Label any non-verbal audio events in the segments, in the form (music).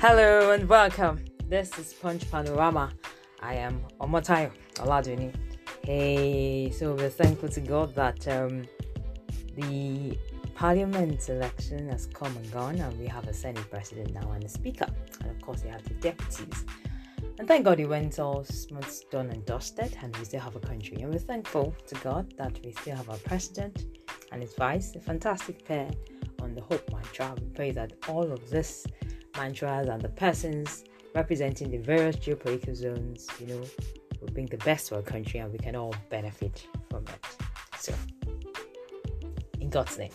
Hello and welcome. This is Punch Panorama. I am Omotayo Oladuni. Hey, so we're thankful to God that um, the Parliament election has come and gone, and we have a Senate president now and a speaker, and of course, they have the deputies. And thank God it went all smooth, done, and dusted, and we still have a country. And we're thankful to God that we still have our president and his vice, a fantastic pair on the Hope Mantra. We pray that all of this mantras and the persons representing the various geopolitical zones, you know, will bring the best to our country and we can all benefit from it. So, in God's name.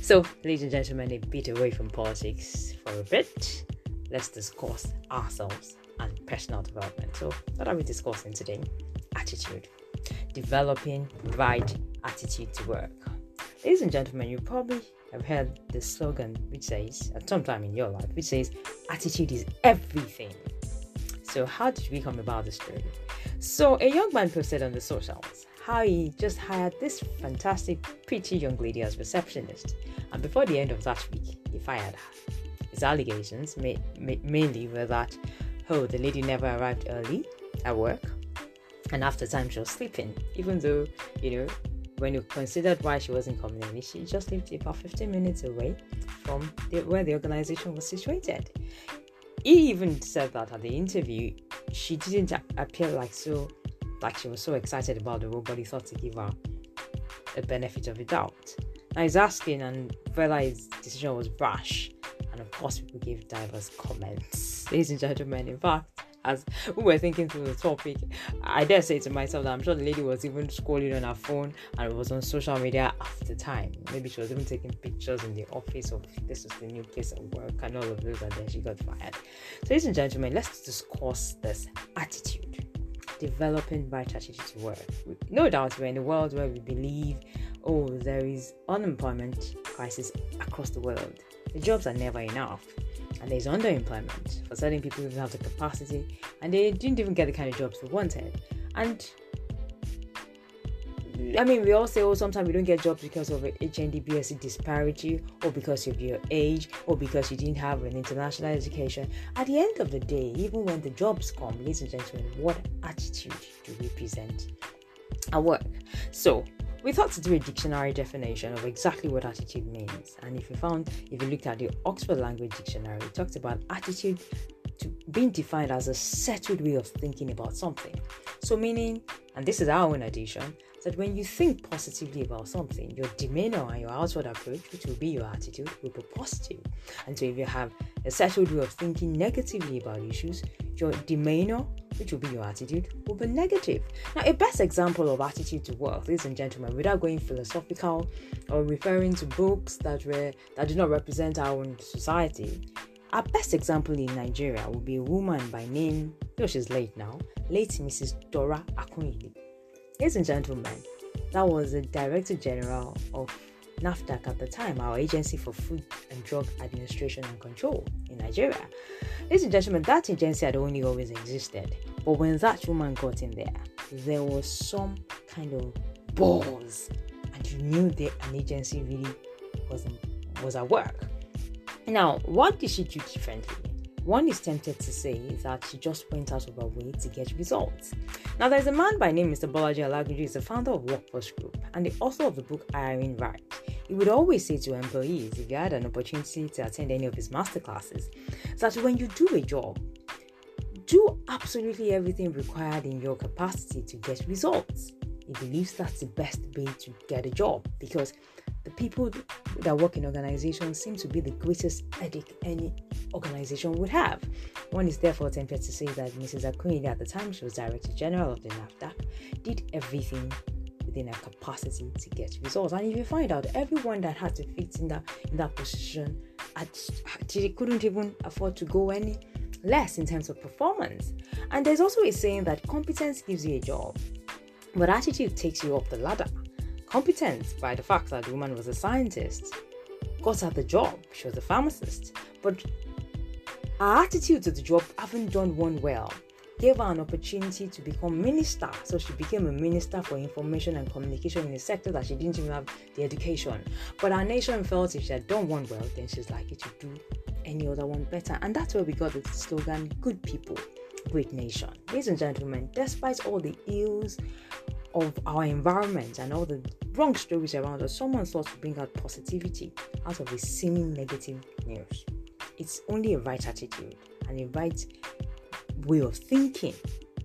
So, ladies and gentlemen, a bit away from politics for a bit. Let's discuss ourselves and personal development. So, what are we discussing today? Attitude. Developing right attitude to work. Ladies and gentlemen, you probably have heard the slogan which says, at some time in your life, which says, attitude is everything. So, how did we come about this story? So, a young man posted on the socials how he just hired this fantastic, pretty young lady as receptionist, and before the end of that week, he fired her. His allegations ma- ma- mainly were that, oh, the lady never arrived early at work, and after time she was sleeping, even though, you know, when you considered why she wasn't coming she just lived about 15 minutes away from the, where the organization was situated. He even said that at the interview, she didn't appear like so, like she was so excited about the role, but he thought to give her a benefit of the doubt. Now he's asking and whether his decision was brash, and of course people gave diverse comments. (laughs) Ladies and gentlemen, in fact, as we were thinking through the topic, I dare say to myself that I'm sure the lady was even scrolling on her phone and was on social media at the time. Maybe she was even taking pictures in the office of this is the new place of work and all of those, and then she got fired. So, ladies and gentlemen, let's discuss this attitude. Developing by to work. No doubt we're in a world where we believe, oh, there is unemployment crisis across the world. The jobs are never enough and there's underemployment for certain people who don't have the capacity and they didn't even get the kind of jobs they wanted. And I mean, we all say, oh, sometimes we don't get jobs because of HND BSc disparity, or because of your age, or because you didn't have an international education. At the end of the day, even when the jobs come, ladies and gentlemen, what attitude do we present at work? So, we thought to do a dictionary definition of exactly what attitude means. And if you found, if you looked at the Oxford Language Dictionary, it talked about attitude to being defined as a settled way of thinking about something. So, meaning, and this is our own addition, that when you think positively about something, your demeanor and your outward approach, which will be your attitude, will be positive. And so, if you have a settled way of thinking negatively about issues, your demeanor, which will be your attitude, will be negative. Now, a best example of attitude to work, ladies and gentlemen, without going philosophical or referring to books that were that do not represent our own society, our best example in Nigeria would be a woman by name, though she's late now, late Mrs. Dora Akunyili. Ladies and gentlemen, that was the Director General of NAFDAC at the time, our Agency for Food and Drug Administration and Control in Nigeria. Ladies and gentlemen, that agency had only always existed. But when that woman got in there, there was some kind of buzz, and you knew that an agency really was, was at work. Now, what did she do differently? One is tempted to say that she just went out of her way to get results. Now, there's a man by name Mr. Bolaji Olagunju, is the founder of Workforce Group and the author of the book Hiring Right. He would always say to employees, if you had an opportunity to attend any of his masterclasses, that when you do a job, do absolutely everything required in your capacity to get results. He believes that's the best way to get a job because the people that work in organizations seem to be the greatest headache any organization would have. One is therefore tempted to say that Mrs. Akunyili, at the time she was Director General of the NAFDAC, did everything within her capacity to get results. And if you find out everyone that had to fit in that in that position, she couldn't even afford to go any less in terms of performance. And there's also a saying that competence gives you a job, but attitude takes you up the ladder. Competence, by the fact that the woman was a scientist, got her the job. She was a pharmacist. But her attitude to the job, haven't done one well, gave her an opportunity to become minister. So she became a minister for information and communication in a sector that she didn't even have the education. But our nation felt if she had done one well, then she's likely to do any other one better. And that's where we got the slogan Good People, Great Nation. Ladies and gentlemen, despite all the ills of our environment and all the wrong stories around us, someone thought to bring out positivity out of the seeming negative news. It's only a right attitude and a right way of thinking,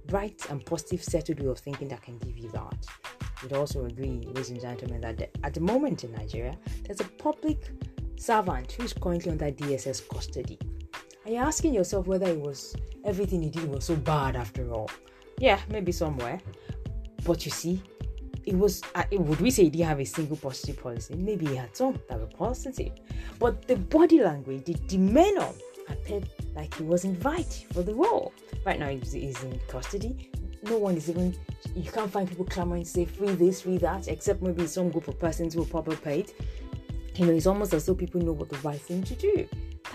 right and positive settled way of thinking that can give you that. We'd also agree, ladies and gentlemen, that at the moment in Nigeria, there's a public servant who is currently under DSS custody. And you're asking yourself whether it was everything he did was so bad after all. Yeah, maybe somewhere. But you see, it was uh, would we say he didn't have a single positive policy? Maybe he had some that were positive. But the body language, the demeanor appeared like he wasn't right for the role. Right now he's, he's in custody. No one is even you can't find people clamoring to say free this, free that, except maybe some group of persons who are probably paid. You know, it's almost as though people know what the right thing to do.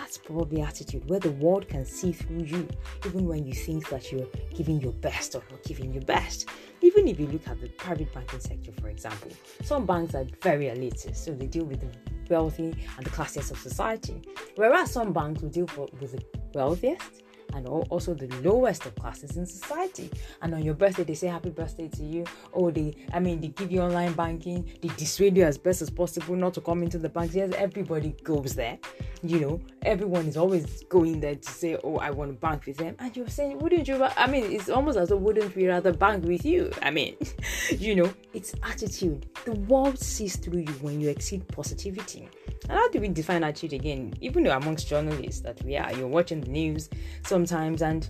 That's probably attitude where the world can see through you, even when you think that you're giving your best or not giving your best. Even if you look at the private banking sector, for example, some banks are very elitist, so they deal with the wealthy and the classiest of society, whereas some banks will deal with the wealthiest and also the lowest of classes in society. And on your birthday, they say happy birthday to you. Oh, they, I mean, they give you online banking. They dissuade you as best as possible not to come into the bank. Yes, everybody goes there. You know, everyone is always going there to say, oh, I want to bank with them. And you're saying, wouldn't you? I mean, it's almost as though wouldn't we rather bank with you? I mean, (laughs) you know, it's attitude. The world sees through you when you exceed positivity. And how do we define attitude again? Even amongst journalists that we are, you're watching the news sometimes and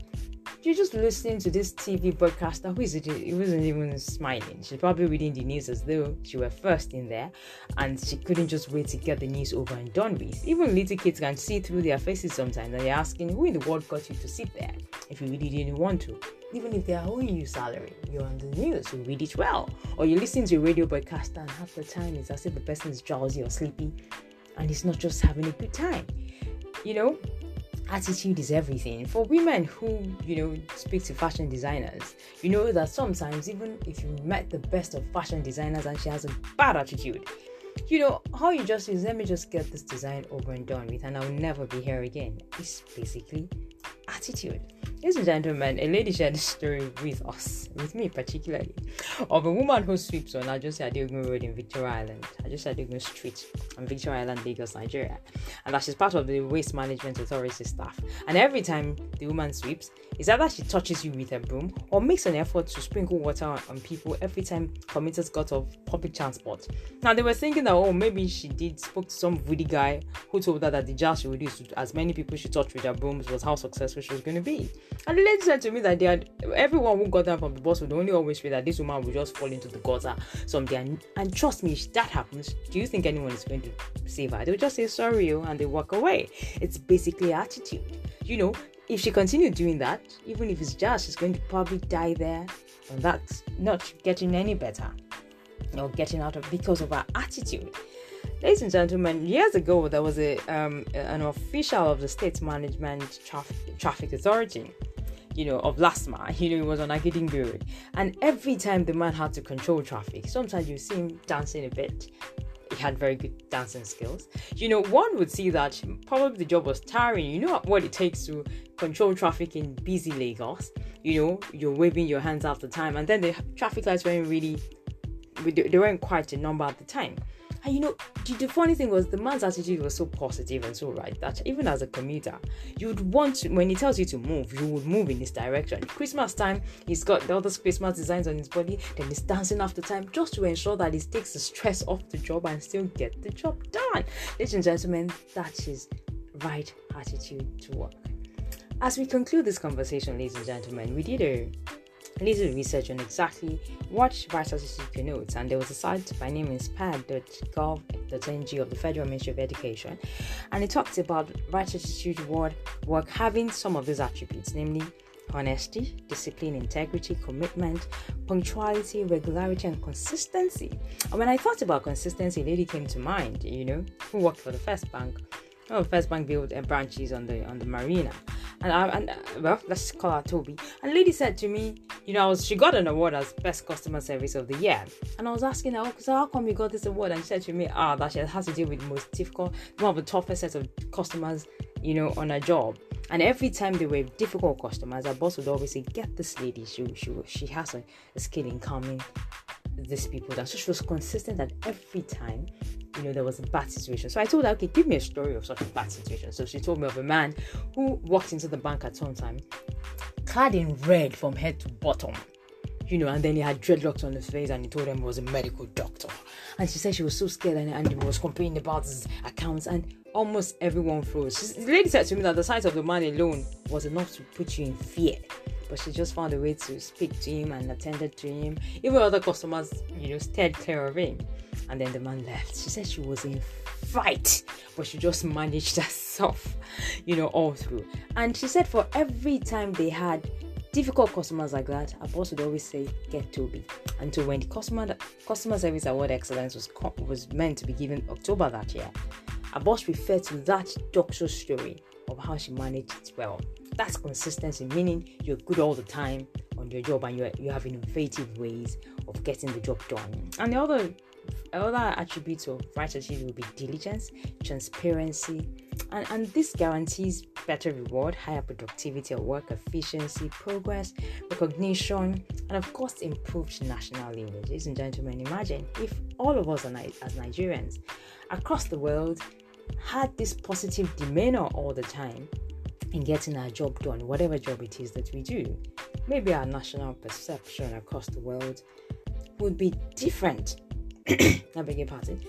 you're just listening to this TV broadcaster who is it? He wasn't even smiling. She's probably reading the news as though she were first in there and she couldn't just wait to get the news over and done with. Even little kids can see through their faces sometimes and they're asking, Who in the world got you to sit there if you really didn't want to? Even if they're owing you salary, you're on the news, you read it well. Or you listen to a radio broadcaster and half the time it's as if the person is drowsy or sleepy and it's not just having a good time. You know, attitude is everything. For women who, you know, speak to fashion designers, you know that sometimes even if you met the best of fashion designers and she has a bad attitude, you know, how you just use, let me just get this design over and done with and I'll never be here again. It's basically attitude. Ladies and gentlemen, a lady shared a story with us, with me particularly, of a woman who sweeps on Ajose Adeogun Road in Victoria Island, Ajose Adeogun Street on Victoria Island, Lagos, Nigeria, and that she's part of the Waste Management Authority staff. And every time the woman sweeps, is either she touches you with a broom or makes an effort to sprinkle water on people every time commuters got off public transport. Now they were thinking that oh maybe she did spoke to some woody guy who told her that the jar she would as many people she touched with her brooms was how successful she was going to be. And the lady said to me that they had everyone who got down from the bus would only always feel that this woman would just fall into the gutter someday. And, and trust me, if that happens, do you think anyone is going to save her? They'll just say sorry oh, and they walk away. It's basically attitude. You know, if she continued doing that, even if it's just, she's going to probably die there. And that's not getting any better or getting out of because of her attitude. Ladies and gentlemen, years ago there was a um, an official of the state management traf- traffic authority, you know, of LASTMA. (laughs) You know, he was on Agidingbi Road, and every time the man had to control traffic, sometimes you see him dancing a bit. He had very good dancing skills. You know, one would see that probably the job was tiring. You know what it takes to control traffic in busy Lagos. You know, you're waving your hands half the time, and then the traffic lights weren't really, they weren't quite a number at the time. And you know, the funny thing was the man's attitude was so positive and so right that even as a commuter, you'd want to when he tells you to move, you would move in his direction. Christmas time, he's got all those Christmas designs on his body, then he's dancing after time just to ensure that he takes the stress off the job and still get the job done. Ladies and gentlemen, that is right attitude to work. As we conclude this conversation, ladies and gentlemen, we did a little research on exactly what vital attitude connotes, and there was a site by name inspired.gov.ng of the Federal Ministry of Education, and it talks about vital attitude word work having some of these attributes, namely honesty, discipline, integrity, commitment, punctuality, regularity, and consistency. And when I thought about consistency, a lady came to mind, you know, who worked for the First Bank. Oh, First Bank built uh, branches on the on the marina, And I, and uh, well, let's call her Toby. And lady said to me, you know, was, she got an award as best customer service of the year. And I was asking her, oh, so how come you got this award? And she said to me, ah, that she has to deal with the most difficult, one of the toughest sets of customers, you know, on a job. And every time they were difficult customers, our boss would always say, "Get this lady. She she she has a, a skill in calming these people down." So she was consistent that every time, you know, there was a bad situation. So I told her, "Okay, give me a story of such a bad situation." So she told me of a man who walked into the bank at some time, clad in red from head to bottom you know, and then he had dreadlocks on his face and he told them he was a medical doctor. And she said she was so scared and, and he was complaining about his accounts and almost everyone froze. the lady said to me that the sight of the man alone was enough to put you in fear. But she just found a way to speak to him and attended to him. Even other customers, you know, stared clear of him. And then the man left. She said she was in fight, but she just managed herself, (laughs) you know, all through. And she said for every time they had difficult customers like that, our boss would always say, "Get Toby." Until when the customer customer service award excellence was was meant to be given October that year, our boss referred to that doctor's story of how she managed it well. That's consistency, meaning you're good all the time on your job and you you have innovative ways of getting the job done. And the other other attributes of right attitude will be diligence, transparency, and, and this guarantees better reward, higher productivity of work, efficiency, progress, recognition, and of course, improved national image. Ladies and gentlemen, imagine if all of us are, as Nigerians across the world had this positive demeanor all the time in getting our job done, whatever job it is that we do. Maybe our national perception across the world would be different. (clears throat) I beg your pardon.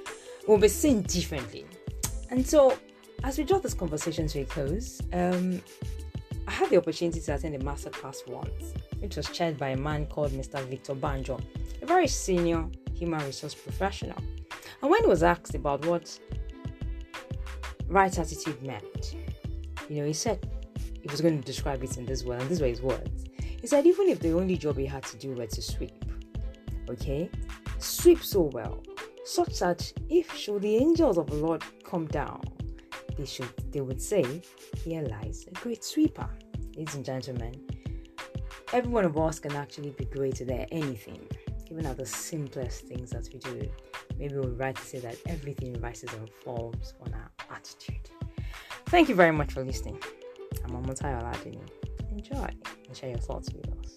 Will be seen differently. And so as we draw this conversation to a close, um, I had the opportunity to attend a masterclass once, which was chaired by a man called Mr. Victor Banjo, a very senior human resource professional. And when he was asked about what right attitude meant, you know, he said he was going to describe it in this way, and these were his words. He said, even if the only job he had to do were to sweep, okay, sweep so well, such that if should the angels of the Lord come down they should they would say, Here lies a great sweeper. Ladies and gentlemen, every one of us can actually be great at anything, even at the simplest things that we do. Maybe we're right to say that everything rises and falls on our attitude. Thank you very much for listening. I'm Omotayo Aladini. Enjoy and share your thoughts with us.